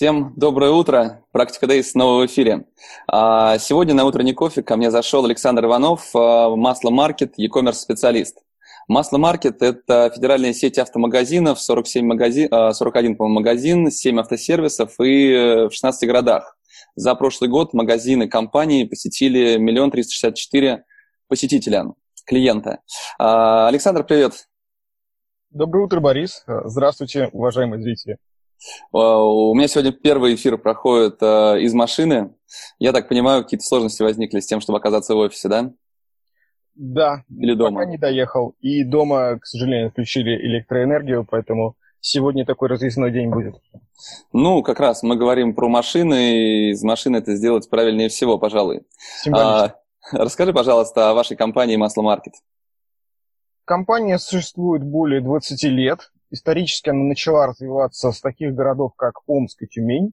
Всем доброе утро. Практика Day снова в эфире. А, сегодня на утренний кофе ко мне зашел Александр Иванов, а, Масло Маркет, e-commerce специалист. Масло Маркет – это федеральная сеть автомагазинов, 47 магазин, 41 по магазин, 7 автосервисов и э, в 16 городах. За прошлый год магазины компании посетили 1 364 посетителя, клиента. А, Александр, привет. Доброе утро, Борис. Здравствуйте, уважаемые зрители. А, у меня сегодня первый эфир проходит э, из машины. Я так понимаю, какие-то сложности возникли с тем, чтобы оказаться в офисе, да? Да. Или дома? Пока не доехал. И дома, к сожалению, включили электроэнергию, поэтому сегодня такой разъездной день будет. Ну, как раз мы говорим про машины, и из машины это сделать правильнее всего, пожалуй. А, расскажи, пожалуйста, о вашей компании Масло Маркет. Компания существует более 20 лет. Исторически она начала развиваться с таких городов, как Омск и Тюмень.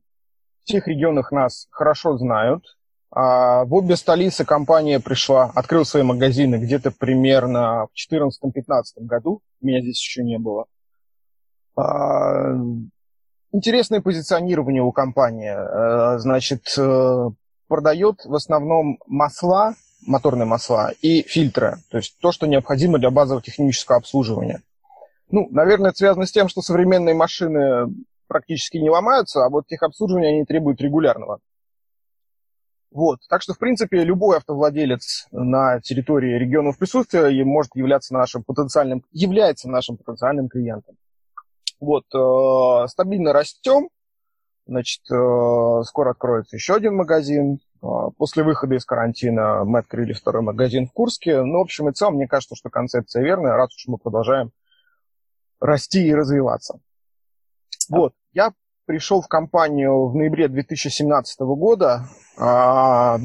В тех регионах нас хорошо знают. А в обе столицы компания пришла, открыла свои магазины где-то примерно в 2014-2015 году. Меня здесь еще не было. А, интересное позиционирование у компании. А, значит, э, продает в основном масла, моторные масла и фильтры. То есть то, что необходимо для базового технического обслуживания. Ну, наверное, это связано с тем, что современные машины практически не ломаются, а вот техобслуживание они требуют регулярного. Вот. Так что, в принципе, любой автовладелец на территории регионов присутствия может являться нашим потенциальным, является нашим потенциальным клиентом. Вот. Э, стабильно растем. Значит, э, скоро откроется еще один магазин. Э, после выхода из карантина мы открыли второй магазин в Курске. Ну, в общем и целом, мне кажется, что концепция верная, раз уж мы продолжаем расти и развиваться. Вот, я пришел в компанию в ноябре 2017 года. А,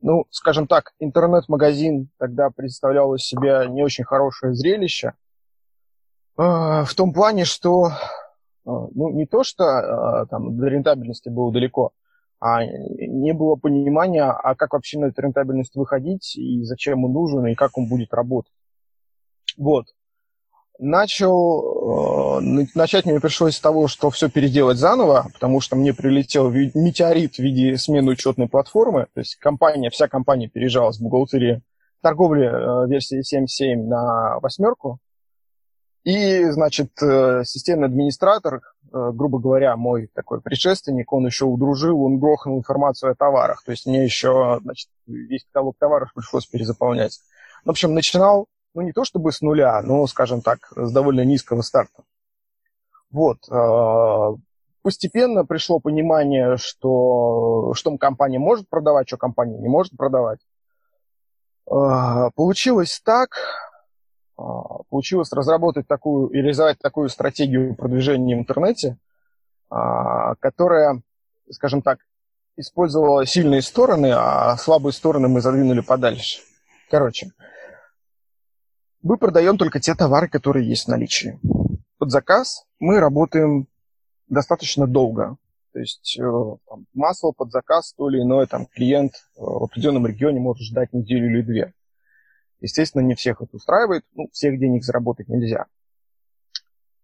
ну, скажем так, интернет-магазин тогда представлял из себя не очень хорошее зрелище. А, в том плане, что а, ну, не то, что а, там до рентабельности было далеко, а не было понимания, а как вообще на эту рентабельность выходить, и зачем он нужен, и как он будет работать. Вот начал, э, начать мне пришлось с того, что все переделать заново, потому что мне прилетел метеорит в виде смены учетной платформы, то есть компания, вся компания переезжала с бухгалтерии торговли э, версии 7.7 на восьмерку, и, значит, э, системный администратор, грубо говоря, мой такой предшественник, он еще удружил, он грохнул информацию о товарах. То есть мне еще, значит, весь каталог товаров пришлось перезаполнять. В общем, начинал ну, не то чтобы с нуля, но, скажем так, с довольно низкого старта. Вот. А, постепенно пришло понимание, что, что компания может продавать, что компания не может продавать. А, получилось так, а, получилось разработать такую и реализовать такую стратегию продвижения в интернете, которая, скажем так, использовала сильные стороны, а слабые стороны мы задвинули подальше. Короче, мы продаем только те товары, которые есть в наличии. Под заказ мы работаем достаточно долго. То есть э, там, масло под заказ, то или иное, там, клиент э, в определенном регионе может ждать неделю или две. Естественно, не всех это устраивает, ну, всех денег заработать нельзя.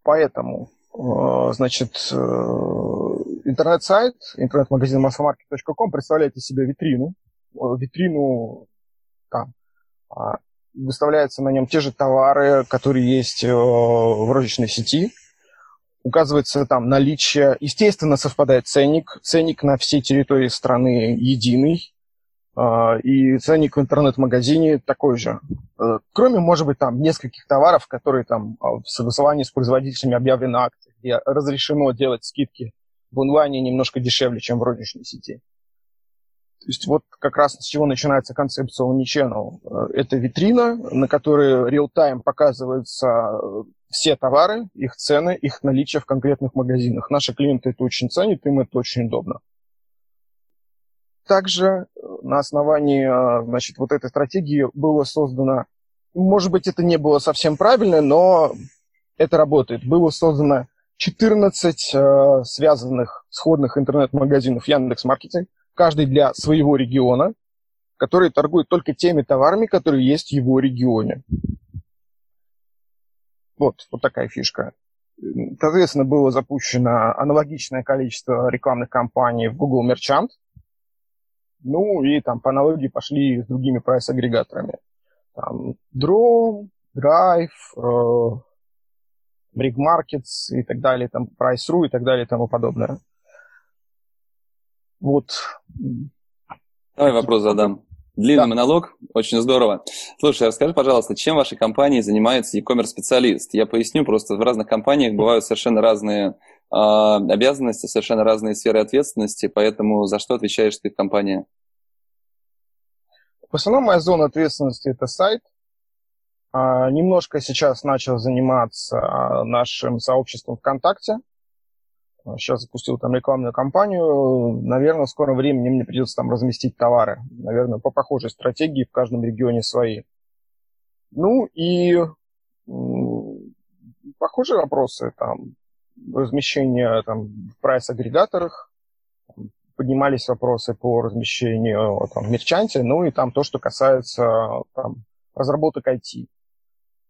Поэтому, э, значит, интернет-сайт, интернет-магазин massomarket.com представляет из себя витрину, витрину там, а, выставляются на нем те же товары, которые есть э, в розничной сети. Указывается там наличие. Естественно, совпадает ценник. Ценник на всей территории страны единый. Э, и ценник в интернет-магазине такой же. Э, кроме, может быть, там нескольких товаров, которые там в согласовании с производителями объявлены акции, где разрешено делать скидки в онлайне немножко дешевле, чем в розничной сети. То есть вот как раз с чего начинается концепция Omnichannel. Это витрина, на которой real-time показываются все товары, их цены, их наличие в конкретных магазинах. Наши клиенты это очень ценят, им это очень удобно. Также на основании значит, вот этой стратегии было создано, может быть, это не было совсем правильно, но это работает. Было создано 14 э, связанных сходных интернет-магазинов Яндекс.Маркете, каждый для своего региона, который торгует только теми товарами, которые есть в его регионе. Вот, вот такая фишка. Соответственно, было запущено аналогичное количество рекламных кампаний в Google Merchant. Ну и там по аналогии пошли с другими прайс-агрегаторами. Там Draw, Drive, э, Markets и так далее, там Price.ru и так далее и тому подобное. Вот. Давай вопрос задам. Длинный да. монолог, очень здорово. Слушай, расскажи, пожалуйста, чем в вашей компании занимается e-commerce специалист? Я поясню, просто в разных компаниях бывают совершенно разные э, обязанности, совершенно разные сферы ответственности, поэтому за что отвечаешь ты в компании? В основном моя зона ответственности это сайт, а, немножко сейчас начал заниматься а, нашим сообществом ВКонтакте. Сейчас запустил там рекламную кампанию. Наверное, в скором времени мне придется там разместить товары. Наверное, по похожей стратегии в каждом регионе свои. Ну и похожие вопросы. Там, размещение там, в прайс-агрегаторах. Поднимались вопросы по размещению там, мерчанте. Ну и там то, что касается там, разработок IT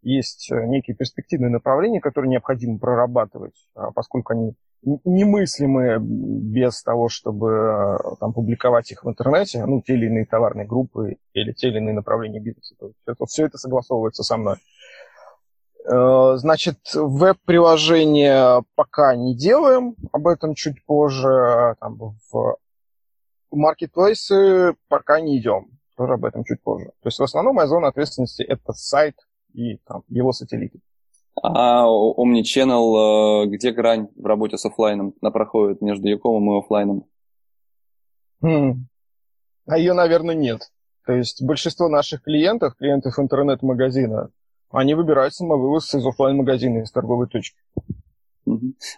есть э, некие перспективные направления, которые необходимо прорабатывать, а, поскольку они немыслимы без того, чтобы э, там, публиковать их в интернете, ну, те или иные товарные группы или те или иные направления бизнеса. То есть это, все это согласовывается со мной. Э, значит, веб-приложение пока не делаем, об этом чуть позже. Там, в маркетплейсы пока не идем, тоже об этом чуть позже. То есть в основном моя зона ответственности это сайт, и там, его сателлиты. А Omnichannel, э, где грань в работе с офлайном на проходит между Якомом и офлайном? Хм. А ее, наверное, нет. То есть большинство наших клиентов, клиентов интернет-магазина, они выбирают самовывоз из офлайн-магазина, из торговой точки.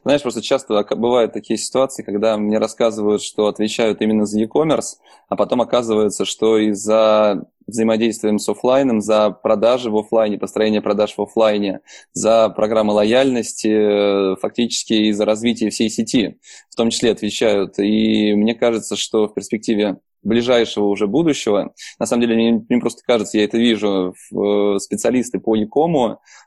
Знаешь, просто часто бывают такие ситуации, когда мне рассказывают, что отвечают именно за e-commerce, а потом оказывается, что из-за взаимодействием с офлайном, за продажи в офлайне, построение продаж в офлайне, за программы лояльности, фактически из-за развития всей сети, в том числе отвечают. И мне кажется, что в перспективе ближайшего уже будущего. На самом деле, мне, мне просто кажется, я это вижу, специалисты по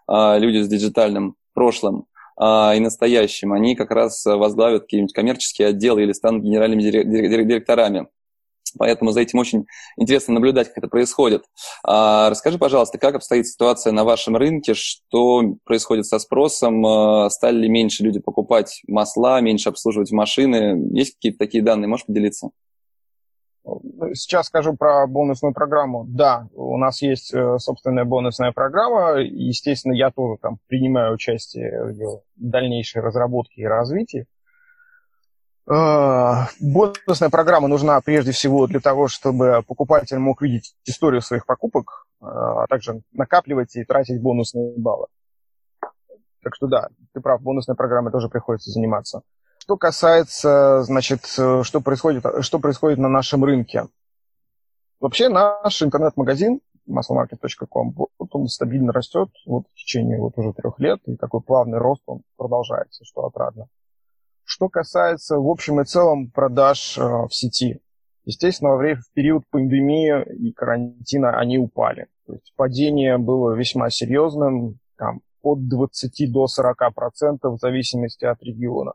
а, люди с диджитальным прошлым, и настоящим, они как раз возглавят какие-нибудь коммерческие отделы или станут генеральными директорами. Поэтому за этим очень интересно наблюдать, как это происходит. А, расскажи, пожалуйста, как обстоит ситуация на вашем рынке, что происходит со спросом, а, стали ли меньше люди покупать масла, меньше обслуживать машины? Есть какие-то такие данные, можешь поделиться? Сейчас скажу про бонусную программу. Да, у нас есть э, собственная бонусная программа. Естественно, я тоже там принимаю участие в ее дальнейшей разработке и развитии. Э, бонусная программа нужна прежде всего для того, чтобы покупатель мог видеть историю своих покупок, э, а также накапливать и тратить бонусные баллы. Так что да, ты прав, бонусной программой тоже приходится заниматься. Что касается, значит, э, что происходит, что происходит на нашем рынке. Вообще наш интернет-магазин massmarket.com, вот он стабильно растет вот в течение вот уже трех лет, и такой плавный рост он продолжается, что отрадно. Что касается в общем и целом продаж э, в сети, естественно, во время, в период пандемии и карантина они упали. То есть падение было весьма серьезным, там, от 20 до 40 процентов в зависимости от региона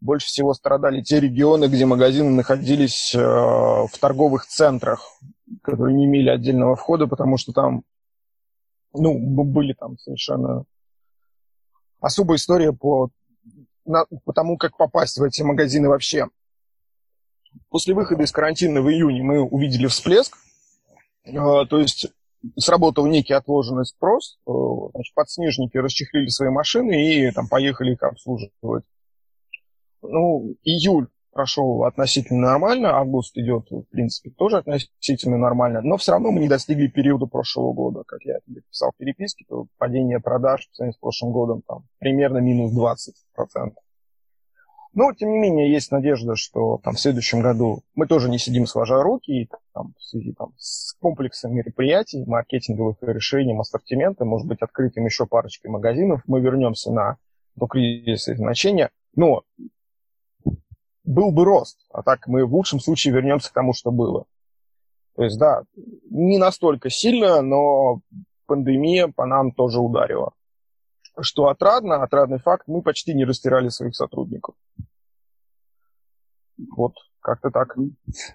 больше всего страдали те регионы, где магазины находились э, в торговых центрах, которые не имели отдельного входа, потому что там, ну, были там совершенно особая история по, на, по тому, как попасть в эти магазины вообще. После выхода из карантина в июне мы увидели всплеск, э, то есть сработал некий отложенный спрос, э, значит, подснежники расчехлили свои машины и там поехали их обслуживать ну, июль, прошел относительно нормально, август идет, в принципе, тоже относительно нормально, но все равно мы не достигли периода прошлого года, как я тебе писал в переписке, то падение продаж по сравнению с прошлым годом там примерно минус 20%. Но, тем не менее, есть надежда, что там, в следующем году мы тоже не сидим сложа руки, и там, в связи там, с комплексом мероприятий, маркетинговых решений, ассортимента, может быть, открытием еще парочкой магазинов, мы вернемся на до кризиса значения. Но был бы рост, а так мы в лучшем случае вернемся к тому, что было. То есть, да, не настолько сильно, но пандемия по нам тоже ударила. Что отрадно, отрадный факт, мы почти не растирали своих сотрудников. Вот, как-то так.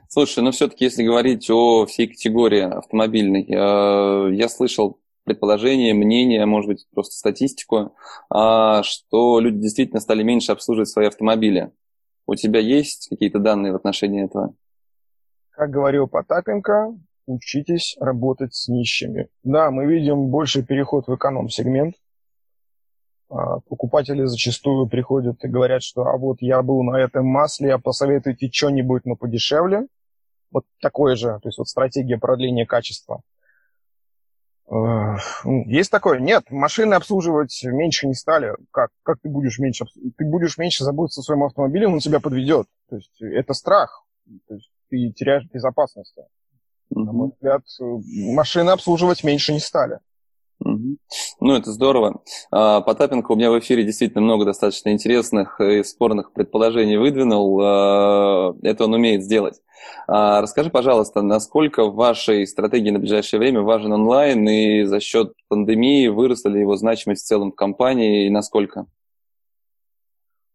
Слушай, ну все-таки, если говорить о всей категории автомобильной, э, я слышал предположение, мнение, может быть, просто статистику, э, что люди действительно стали меньше обслуживать свои автомобили. У тебя есть какие-то данные в отношении этого? Как говорил Потапенко, учитесь работать с нищими. Да, мы видим больший переход в эконом-сегмент. А, покупатели зачастую приходят и говорят, что а вот я был на этом масле, а посоветуйте что-нибудь, но подешевле. Вот такое же, то есть вот стратегия продления качества. Ну, есть такое? Нет, машины обслуживать меньше не стали. Как? Как ты будешь меньше Ты будешь меньше заботиться о своем автомобиле, он тебя подведет. То есть это страх. То есть ты теряешь безопасность. Mm-hmm. На мой взгляд, машины обслуживать меньше не стали. Ну, это здорово. А, Потапенко у меня в эфире действительно много достаточно интересных и спорных предположений выдвинул. А, это он умеет сделать. А, расскажи, пожалуйста, насколько в вашей стратегии на ближайшее время важен онлайн и за счет пандемии выросла ли его значимость в целом в компании и насколько?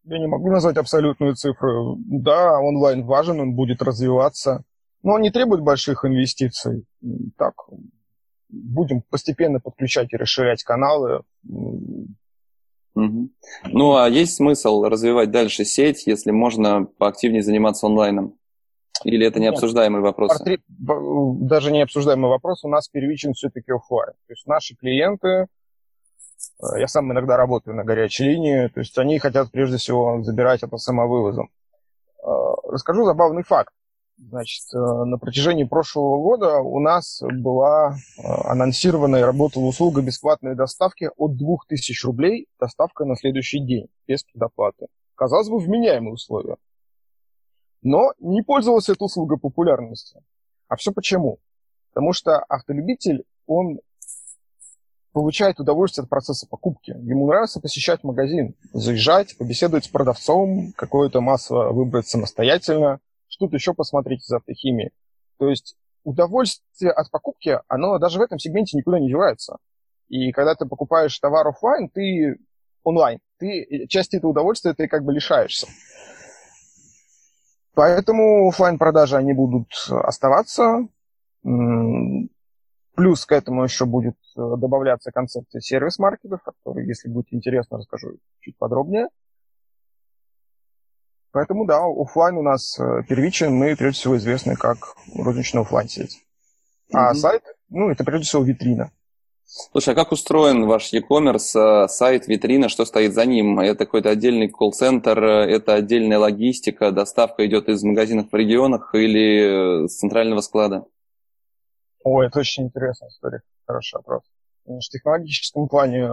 Я не могу назвать абсолютную цифру. Да, онлайн важен, он будет развиваться, но он не требует больших инвестиций. Так, будем постепенно подключать и расширять каналы. Угу. Ну, а есть смысл развивать дальше сеть, если можно поактивнее заниматься онлайном? Или это необсуждаемый вопрос? Портрет, даже не обсуждаемый вопрос, у нас первичен все-таки офлайн. То есть наши клиенты, э, я сам иногда работаю на горячей линии, то есть они хотят прежде всего забирать это самовывозом. Э, расскажу забавный факт. Значит, э, на протяжении прошлого года у нас была э, анонсирована и работала услуга бесплатной доставки от 2000 рублей, доставка на следующий день, без предоплаты. Казалось бы, вменяемые условия. Но не пользовалась эта услуга популярностью. А все почему? Потому что автолюбитель, он получает удовольствие от процесса покупки. Ему нравится посещать магазин, заезжать, побеседовать с продавцом, какое-то масло выбрать самостоятельно, что-то еще посмотреть из автохимии. То есть удовольствие от покупки, оно даже в этом сегменте никуда не девается. И когда ты покупаешь товар офлайн, ты онлайн, ты часть этого удовольствия ты как бы лишаешься. Поэтому офлайн продажи они будут оставаться. Плюс к этому еще будет э, добавляться концепция сервис-маркетов, которые, если будет интересно, расскажу чуть подробнее. Поэтому, да, офлайн у нас э, первичен, мы прежде всего известны как розничная офлайн сеть. А mm-hmm. сайт, ну, это прежде всего витрина. Слушай, а как устроен ваш e-commerce, э, сайт, витрина, что стоит за ним? Это какой-то отдельный колл-центр, э, это отдельная логистика, доставка идет из магазинов в регионах или с центрального склада? О, это очень интересная история, хороший вопрос. В технологическом плане,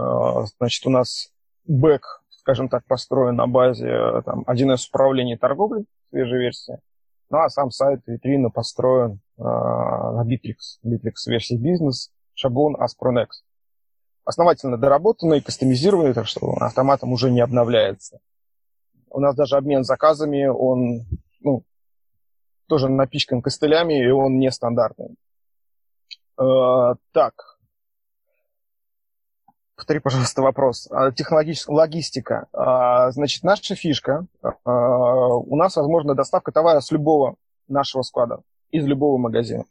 значит, у нас бэк скажем так, построен на базе там, 1С управления торговлей, свежей версии. Ну а сам сайт, витрина построен э, на Bittrex, Bittrex версии бизнес, шаблон AsproNext. Основательно доработанный, кастомизированный, так что автоматом уже не обновляется. У нас даже обмен заказами, он ну, тоже напичкан костылями, и он нестандартный. Э, так, Повтори, пожалуйста, вопрос. А, технологическая логистика. А, значит, наша фишка. А, у нас возможна доставка товара с любого нашего склада, из любого магазина.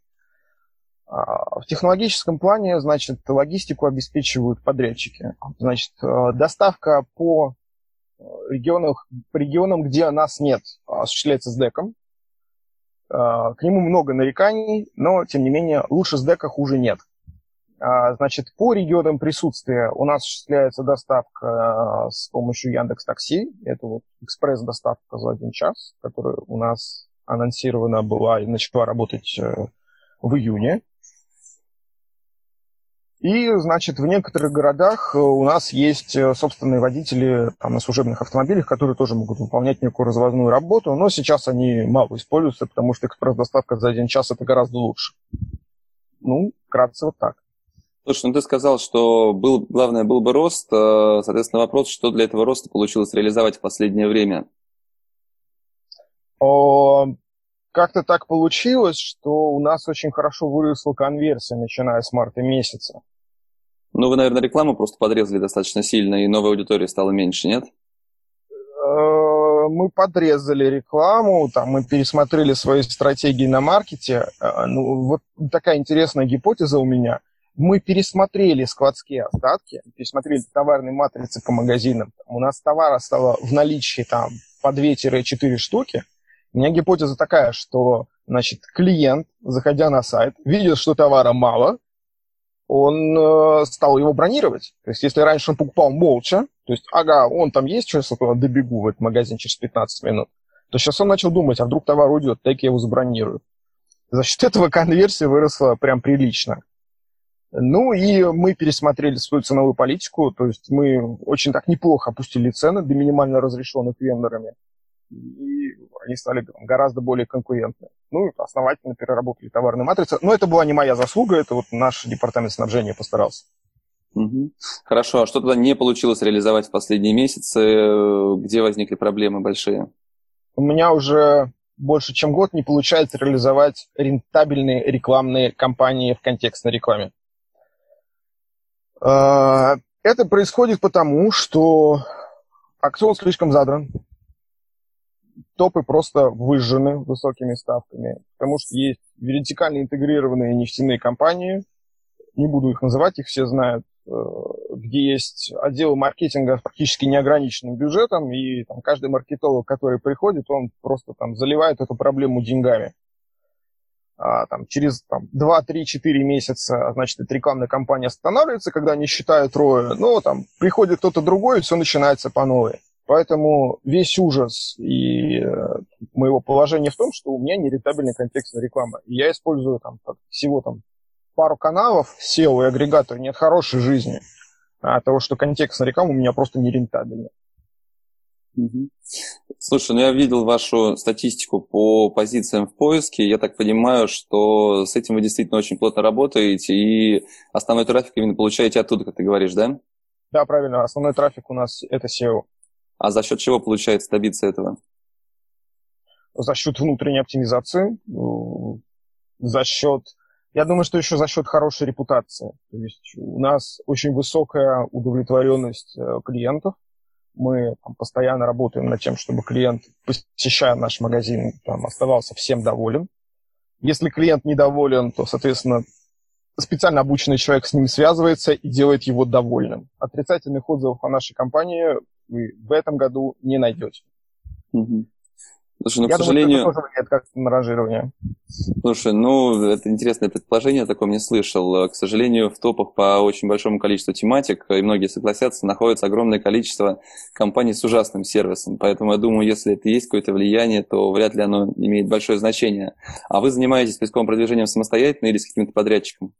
В технологическом плане, значит, логистику обеспечивают подрядчики. Значит, доставка по регионах, по регионам, где нас нет, осуществляется с деком. К нему много нареканий, но, тем не менее, лучше с дека хуже нет. А, значит, по регионам присутствия у нас осуществляется доставка а, с помощью Яндекс Такси. Это вот экспресс-доставка за один час, которая у нас анонсирована была и начала работать э, в июне. И, значит, в некоторых городах э, у нас есть э, собственные водители там, на служебных автомобилях, которые тоже могут выполнять некую развозную работу, но сейчас они мало используются, потому что экспресс-доставка за один час – это гораздо лучше. Ну, вкратце вот так. Слушай, ну ты сказал, что был, главное был бы рост. Э, соответственно, вопрос, что для этого роста получилось реализовать в последнее время? Как-то так получилось, что у нас очень хорошо выросла конверсия, начиная с марта месяца. Ну, вы, наверное, рекламу просто подрезали достаточно сильно, и новой аудитории стало меньше, нет? Э, мы подрезали рекламу, там, мы пересмотрели свои стратегии на маркете. Э, ну, вот такая интересная гипотеза у меня. Мы пересмотрели складские остатки, пересмотрели товарные матрицы по магазинам. У нас товара стало в наличии там по 2-4 штуки. У меня гипотеза такая, что значит, клиент, заходя на сайт, видит, что товара мало, он э, стал его бронировать. То есть, если раньше он покупал молча, то есть, ага, он там есть, сейчас я добегу в этот магазин через 15 минут, то сейчас он начал думать, а вдруг товар уйдет, так я его забронирую. За счет этого конверсия выросла прям прилично. Ну и мы пересмотрели свою ценовую политику, то есть мы очень так неплохо опустили цены до минимально разрешенных вендорами и они стали гораздо более конкурентны. Ну, основательно переработали товарные матрицы. Но это была не моя заслуга, это вот наш департамент снабжения постарался. Угу. Хорошо, а что тогда не получилось реализовать в последние месяцы? Где возникли проблемы большие? У меня уже больше чем год не получается реализовать рентабельные рекламные кампании в контекстной рекламе. А, это происходит потому, что акцион слишком задран, топы просто выжжены высокими ставками, потому что есть вертикально интегрированные нефтяные компании, не буду их называть, их все знают, э, где есть отделы маркетинга с практически неограниченным бюджетом, и там, каждый маркетолог, который приходит, он просто там заливает эту проблему деньгами. А, там, через там, 2-3-4 месяца, значит, эта рекламная кампания останавливается, когда они считают роя, но там приходит кто-то другой, и все начинается по новой. Поэтому весь ужас и э, моего положения в том, что у меня нерентабельная контекстная реклама. И я использую там всего там пару каналов, SEO и агрегатор нет хорошей жизни, а от того, что контекстная реклама у меня просто нерентабельна. Угу. Слушай, ну я видел вашу статистику по позициям в поиске. Я так понимаю, что с этим вы действительно очень плотно работаете и основной трафик именно получаете оттуда, как ты говоришь, да? Да, правильно. Основной трафик у нас это SEO. А за счет чего получается добиться этого? За счет внутренней оптимизации, за счет... Я думаю, что еще за счет хорошей репутации. То есть у нас очень высокая удовлетворенность э, клиентов. Мы там, постоянно работаем над тем, чтобы клиент, посещая наш магазин, там, оставался всем доволен. Если клиент недоволен, то, соответственно, специально обученный человек с ним связывается и делает его довольным. Отрицательных отзывов о нашей компании вы в этом году не найдете. Угу. Слушай, ну, Я к сожалению... Думаю, это тоже влияет как на ранжирование. Слушай, ну, это интересное предположение, такое не слышал. К сожалению, в топах по очень большому количеству тематик, и многие согласятся, находится огромное количество компаний с ужасным сервисом. Поэтому я думаю, если это есть какое-то влияние, то вряд ли оно имеет большое значение. А вы занимаетесь поисковым продвижением самостоятельно или с каким-то подрядчиком?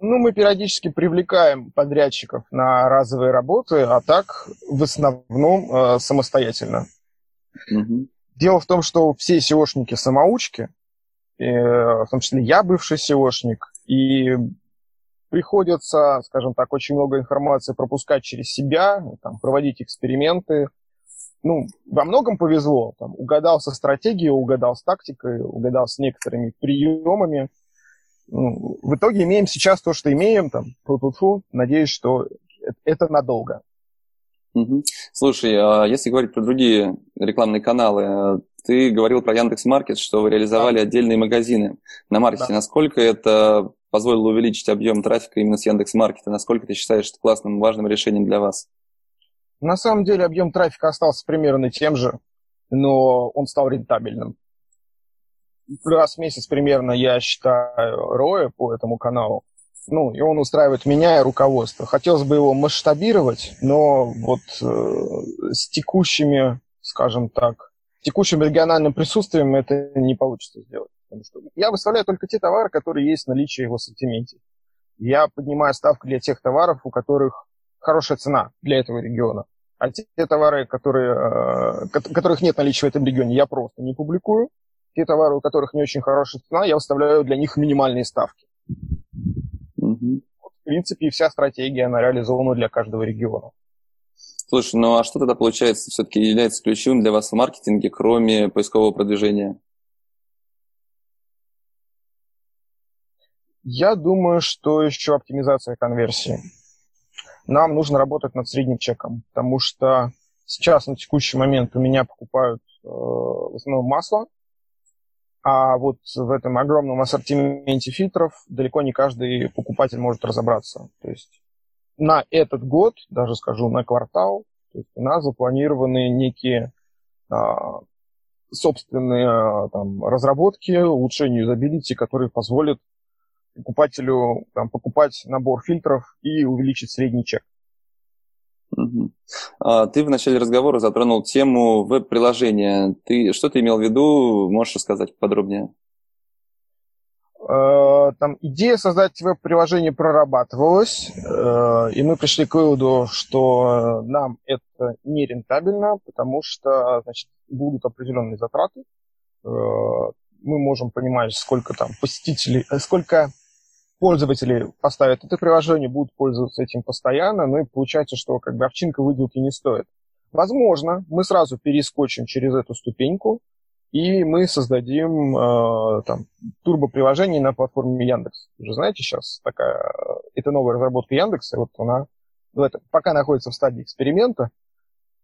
Ну, мы периодически привлекаем подрядчиков на разовые работы, а так в основном э, самостоятельно. Угу. Дело в том, что все SEOшники самоучки, э, в том числе я бывший SEOшник, и приходится, скажем так, очень много информации пропускать через себя, там, проводить эксперименты. Ну, во многом повезло. Там, угадал со стратегией, угадал с тактикой, угадал с некоторыми приемами – ну, в итоге имеем сейчас то, что имеем, там, фу -фу -фу, надеюсь, что это надолго. Угу. Слушай, а если говорить про другие рекламные каналы, ты говорил про Яндекс Маркет, что вы реализовали да. отдельные магазины на маркете. Да. Насколько это позволило увеличить объем трафика именно с Яндекс Маркета? Насколько ты считаешь это классным, важным решением для вас? На самом деле объем трафика остался примерно тем же, но он стал рентабельным раз в месяц примерно я считаю роя по этому каналу. Ну, и он устраивает меня и руководство. Хотелось бы его масштабировать, но вот э, с текущими, скажем так, текущим региональным присутствием это не получится сделать. Потому что я выставляю только те товары, которые есть в наличии в ассортименте. Я поднимаю ставку для тех товаров, у которых хорошая цена для этого региона. А те, товары, которые, э, которых нет наличия в этом регионе, я просто не публикую. Те товары, у которых не очень хорошая цена, я выставляю для них минимальные ставки. В принципе, вся стратегия, она реализована для каждого региона. Слушай, ну а что тогда получается все-таки является ключевым для вас в маркетинге, кроме поискового продвижения? Я думаю, что еще оптимизация конверсии. Нам нужно работать над средним чеком, потому что сейчас на текущий момент у меня покупают э, в основном масло, а вот в этом огромном ассортименте фильтров далеко не каждый покупатель может разобраться. То есть на этот год, даже скажу, на квартал, то есть у нас запланированы некие а, собственные а, там, разработки, улучшения юзабилити, которые позволят покупателю там, покупать набор фильтров и увеличить средний чек. А, ты в начале разговора затронул тему веб-приложения. Ты, что ты имел в виду? Можешь рассказать подробнее? Э, там идея создать веб-приложение прорабатывалась, э, и мы пришли к выводу, что нам это не рентабельно, потому что значит, будут определенные затраты. Э, мы можем понимать, сколько там посетителей, сколько пользователи поставят это приложение, будут пользоваться этим постоянно, ну и получается, что как бы овчинка выделки не стоит. Возможно, мы сразу перескочим через эту ступеньку, и мы создадим э, там турбо-приложение на платформе Яндекс. Вы же знаете, сейчас такая, это новая разработка Яндекса, вот она в это, пока находится в стадии эксперимента,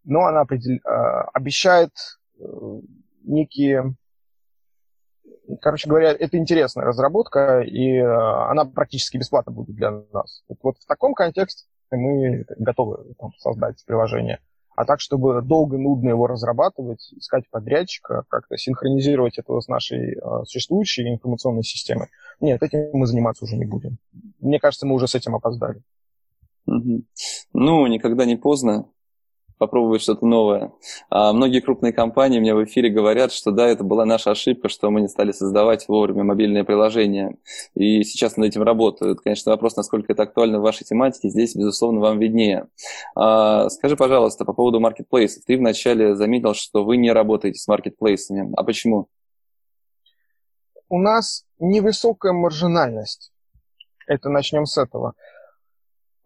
но она определ, э, обещает э, некие Короче говоря, это интересная разработка, и э, она практически бесплатно будет для нас. Вот, в таком контексте мы готовы там, создать приложение. А так, чтобы долго, нудно его разрабатывать, искать подрядчика, как-то синхронизировать это с нашей э, существующей информационной системой, нет, этим мы заниматься уже не будем. Мне кажется, мы уже с этим опоздали. Угу. Ну, никогда не поздно попробовать что-то новое. А многие крупные компании мне в эфире говорят, что да, это была наша ошибка, что мы не стали создавать вовремя мобильные приложения. И сейчас над этим работают. Конечно, вопрос, насколько это актуально в вашей тематике, здесь, безусловно, вам виднее. А, скажи, пожалуйста, по поводу маркетплейсов. Ты вначале заметил, что вы не работаете с маркетплейсами. А почему? У нас невысокая маржинальность. Это начнем с этого.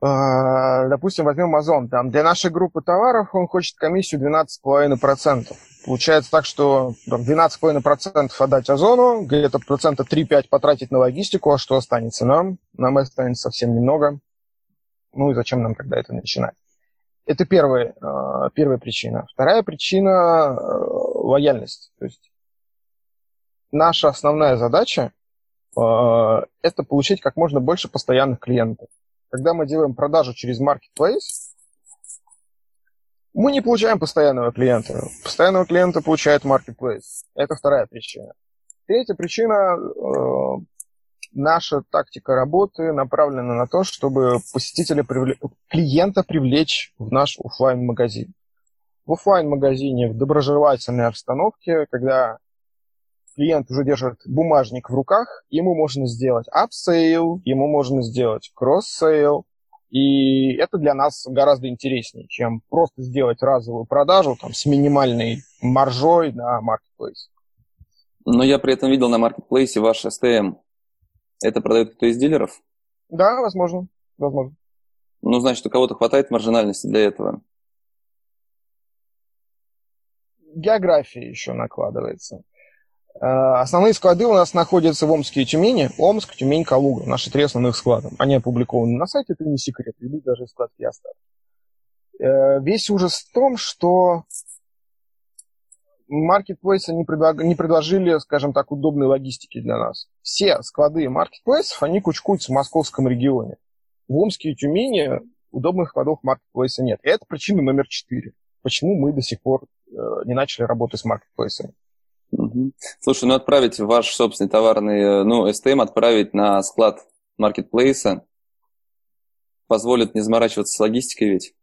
А, допустим, возьмем Озон. Там для нашей группы товаров он хочет комиссию 12,5%. Получается так, что там, 12,5% отдать Озону, где-то процента 3-5 потратить на логистику, а что останется нам? Нам останется совсем немного. Ну и зачем нам тогда это начинать? Это первая, а, первая причина. Вторая причина – лояльность. То есть наша основная задача а, – это получить как можно больше постоянных клиентов когда мы делаем продажу через Marketplace, мы не получаем постоянного клиента. Постоянного клиента получает Marketplace. Это вторая причина. Третья причина э, наша тактика работы направлена на то, чтобы посетителя, привле... клиента привлечь в наш офлайн магазин В офлайн магазине в доброжелательной обстановке, когда клиент уже держит бумажник в руках, ему можно сделать апсейл, ему можно сделать кросс-сейл, и это для нас гораздо интереснее, чем просто сделать разовую продажу там, с минимальной маржой на маркетплейсе. Но я при этом видел на маркетплейсе ваш STM. Это продает кто из дилеров? Да, возможно. возможно. Ну, значит, у кого-то хватает маржинальности для этого. География еще накладывается. Э, основные склады у нас находятся в Омске и Тюмени. Омск, Тюмень, Калуга. Наши три основных склада. Они опубликованы на сайте, это не секрет. Любить даже складки оставить. Э, весь ужас в том, что маркетплейсы не, предлаг... не предложили, скажем так, удобной логистики для нас. Все склады маркетплейсов, они кучкуются в московском регионе. В Омске и Тюмени удобных складов маркетплейса нет. И это причина номер четыре. Почему мы до сих пор э, не начали работать с маркетплейсами. Слушай, ну отправить ваш собственный товарный, ну, STM отправить на склад маркетплейса позволит не заморачиваться с логистикой ведь?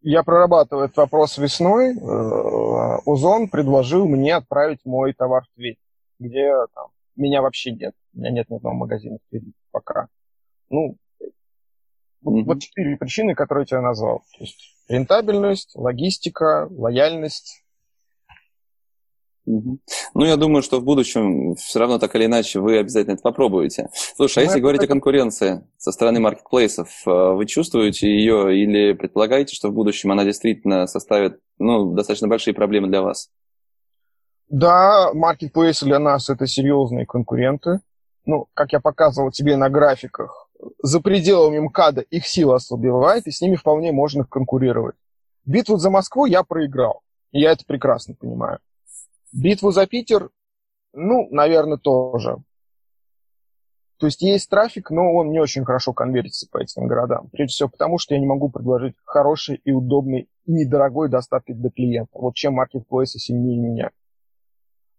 Я прорабатываю этот вопрос весной. Э, Озон предложил мне отправить мой товар в Тверь, где там, меня вообще нет. У меня нет ни одного магазина в Твери пока. Ну, mm-hmm. вот четыре причины, которые я тебе назвал. То есть рентабельность, логистика, лояльность ну, я думаю, что в будущем все равно так или иначе вы обязательно это попробуете. Слушай, а если говорить о конкуренции со стороны маркетплейсов, э, вы чувствуете ее или предполагаете, что в будущем она действительно составит ну, достаточно большие проблемы для вас? Да, маркетплейсы для нас это серьезные конкуренты. Ну, как я показывал тебе на графиках, за пределами МКАДа их сила ослабевает, и с ними вполне можно конкурировать. Битву за Москву я проиграл. И я это прекрасно понимаю. Битву за Питер, ну, наверное, тоже. То есть есть трафик, но он не очень хорошо конвертится по этим городам. Прежде всего потому, что я не могу предложить хороший и удобный и недорогой доставки до клиента. Вот чем маркетплейсы сильнее меня.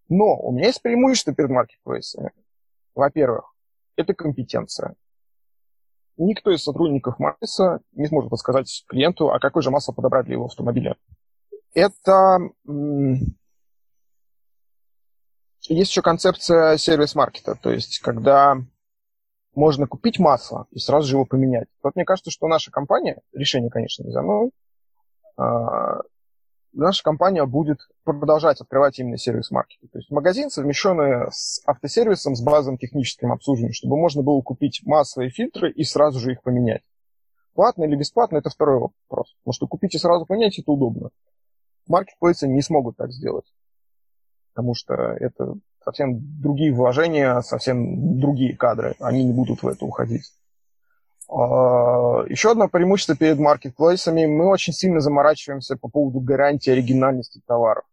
Но у меня есть преимущество перед маркетплейсами. Во-первых, это компетенция. Никто из сотрудников Маркетса не сможет подсказать клиенту, а какой же масло подобрать для его автомобиля. Это есть еще концепция сервис-маркета, то есть когда можно купить масло и сразу же его поменять. Вот мне кажется, что наша компания, решение, конечно, не за мной, а, наша компания будет продолжать открывать именно сервис-маркеты. То есть магазин, совмещенный с автосервисом, с базовым техническим обслуживанием, чтобы можно было купить масло и фильтры и сразу же их поменять. Платно или бесплатно, это второй вопрос. Потому что купить и сразу поменять, это удобно. Маркетплейсы не смогут так сделать потому что это совсем другие вложения, совсем другие кадры, они не будут в это уходить. А, Еще одно преимущество перед маркетплейсами, мы очень сильно заморачиваемся по поводу гарантии оригинальности товаров.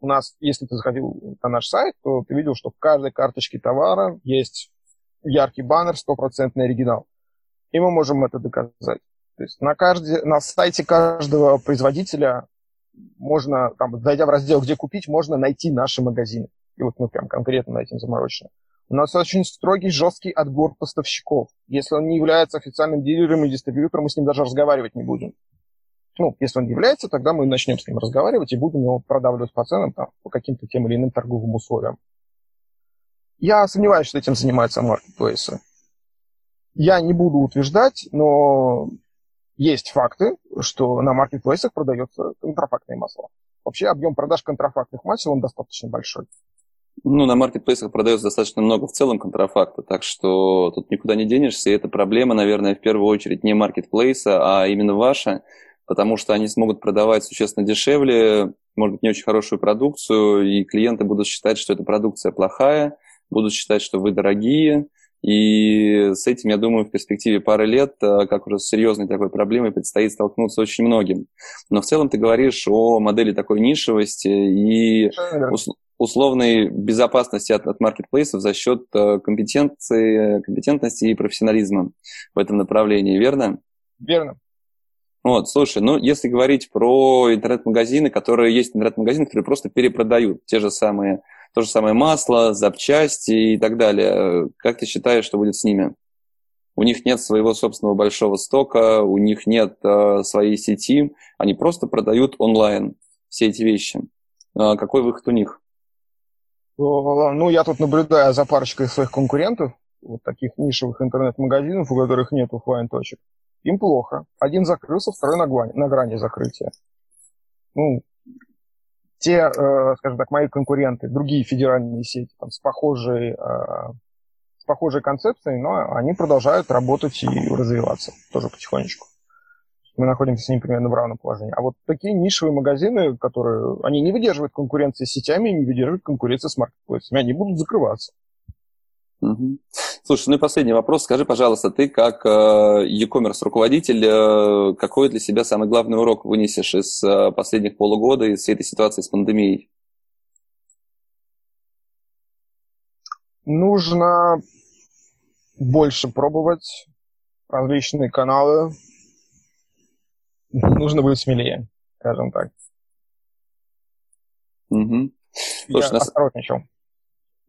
У нас, если ты заходил на наш сайт, то ты видел, что в каждой карточке товара есть яркий баннер, стопроцентный оригинал. И мы можем это доказать. То есть на, каждый, на сайте каждого производителя можно, там, зайдя в раздел «Где купить», можно найти наши магазины. И вот мы прям конкретно на этим заморочены. У нас очень строгий, жесткий отбор поставщиков. Если он не является официальным дилером и дистрибьютором, мы с ним даже разговаривать не будем. Ну, если он является, тогда мы начнем с ним разговаривать и будем его продавливать по ценам там, по каким-то тем или иным торговым условиям. Я сомневаюсь, что этим занимаются маркетплейсы. Я не буду утверждать, но есть факты, что на маркетплейсах продается контрафактное масло. Вообще объем продаж контрафактных масел, он достаточно большой. Ну, на маркетплейсах продается достаточно много в целом контрафакта, так что тут никуда не денешься. И это проблема, наверное, в первую очередь не маркетплейса, а именно ваша, потому что они смогут продавать существенно дешевле, может быть, не очень хорошую продукцию, и клиенты будут считать, что эта продукция плохая, будут считать, что вы дорогие, и с этим, я думаю, в перспективе пары лет, э, как уже с серьезной такой проблемой, предстоит столкнуться очень многим. Но в целом ты говоришь о модели такой нишевости и условной безопасности от, от маркетплейсов за счет э, компетенции, компетентности и профессионализма в этом направлении, верно? Верно. Вот, слушай, ну если говорить про интернет-магазины, которые есть интернет-магазины, которые просто перепродают те же самые то же самое масло, запчасти и так далее. Как ты считаешь, что будет с ними? У них нет своего собственного большого стока, у них нет э, своей сети, они просто продают онлайн все эти вещи. Э, какой выход у них? Ну, я тут наблюдаю за парочкой своих конкурентов, вот таких нишевых интернет-магазинов, у которых нет офлайн точек Им плохо. Один закрылся, второй на грани, на грани закрытия. Ну, те, э, скажем так, мои конкуренты, другие федеральные сети там, с, похожей, э, с похожей концепцией, но они продолжают работать и развиваться тоже потихонечку. Мы находимся с ними примерно в равном положении. А вот такие нишевые магазины, которые, они не выдерживают конкуренции с сетями, не выдерживают конкуренции с маркетплейсами, они будут закрываться. Угу. Слушай, ну и последний вопрос. Скажи, пожалуйста, ты как э, e-commerce руководитель, э, какой для себя самый главный урок вынесешь из э, последних полугода, из всей этой ситуации с пандемией? Нужно больше пробовать различные каналы. Нужно быть смелее, скажем так. Угу. Слушай, Я нас... осторожничал.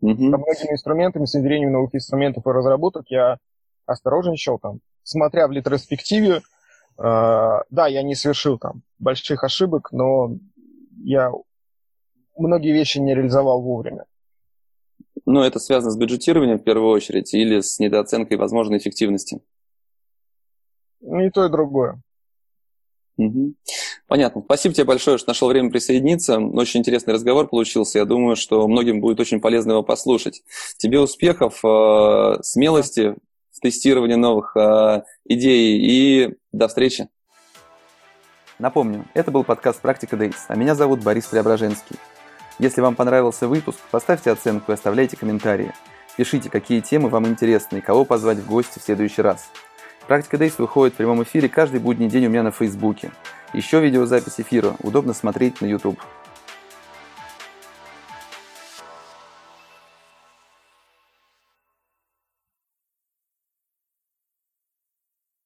Угу. Со многими инструментами, с внедрением новых инструментов и разработок я осторожничал там, смотря в ретроспективе, э, да, я не совершил там больших ошибок, но я многие вещи не реализовал вовремя. Ну, это связано с бюджетированием в первую очередь или с недооценкой возможной эффективности? Ну, и то, и другое. Угу. Понятно. Спасибо тебе большое, что нашел время присоединиться. Очень интересный разговор получился. Я думаю, что многим будет очень полезно его послушать. Тебе успехов, э, смелости в тестировании новых э, идей и до встречи. Напомню, это был подкаст «Практика Days», а меня зовут Борис Преображенский. Если вам понравился выпуск, поставьте оценку и оставляйте комментарии. Пишите, какие темы вам интересны и кого позвать в гости в следующий раз. Практика Days выходит в прямом эфире каждый будний день у меня на Фейсбуке. Еще видеозапись эфира удобно смотреть на YouTube.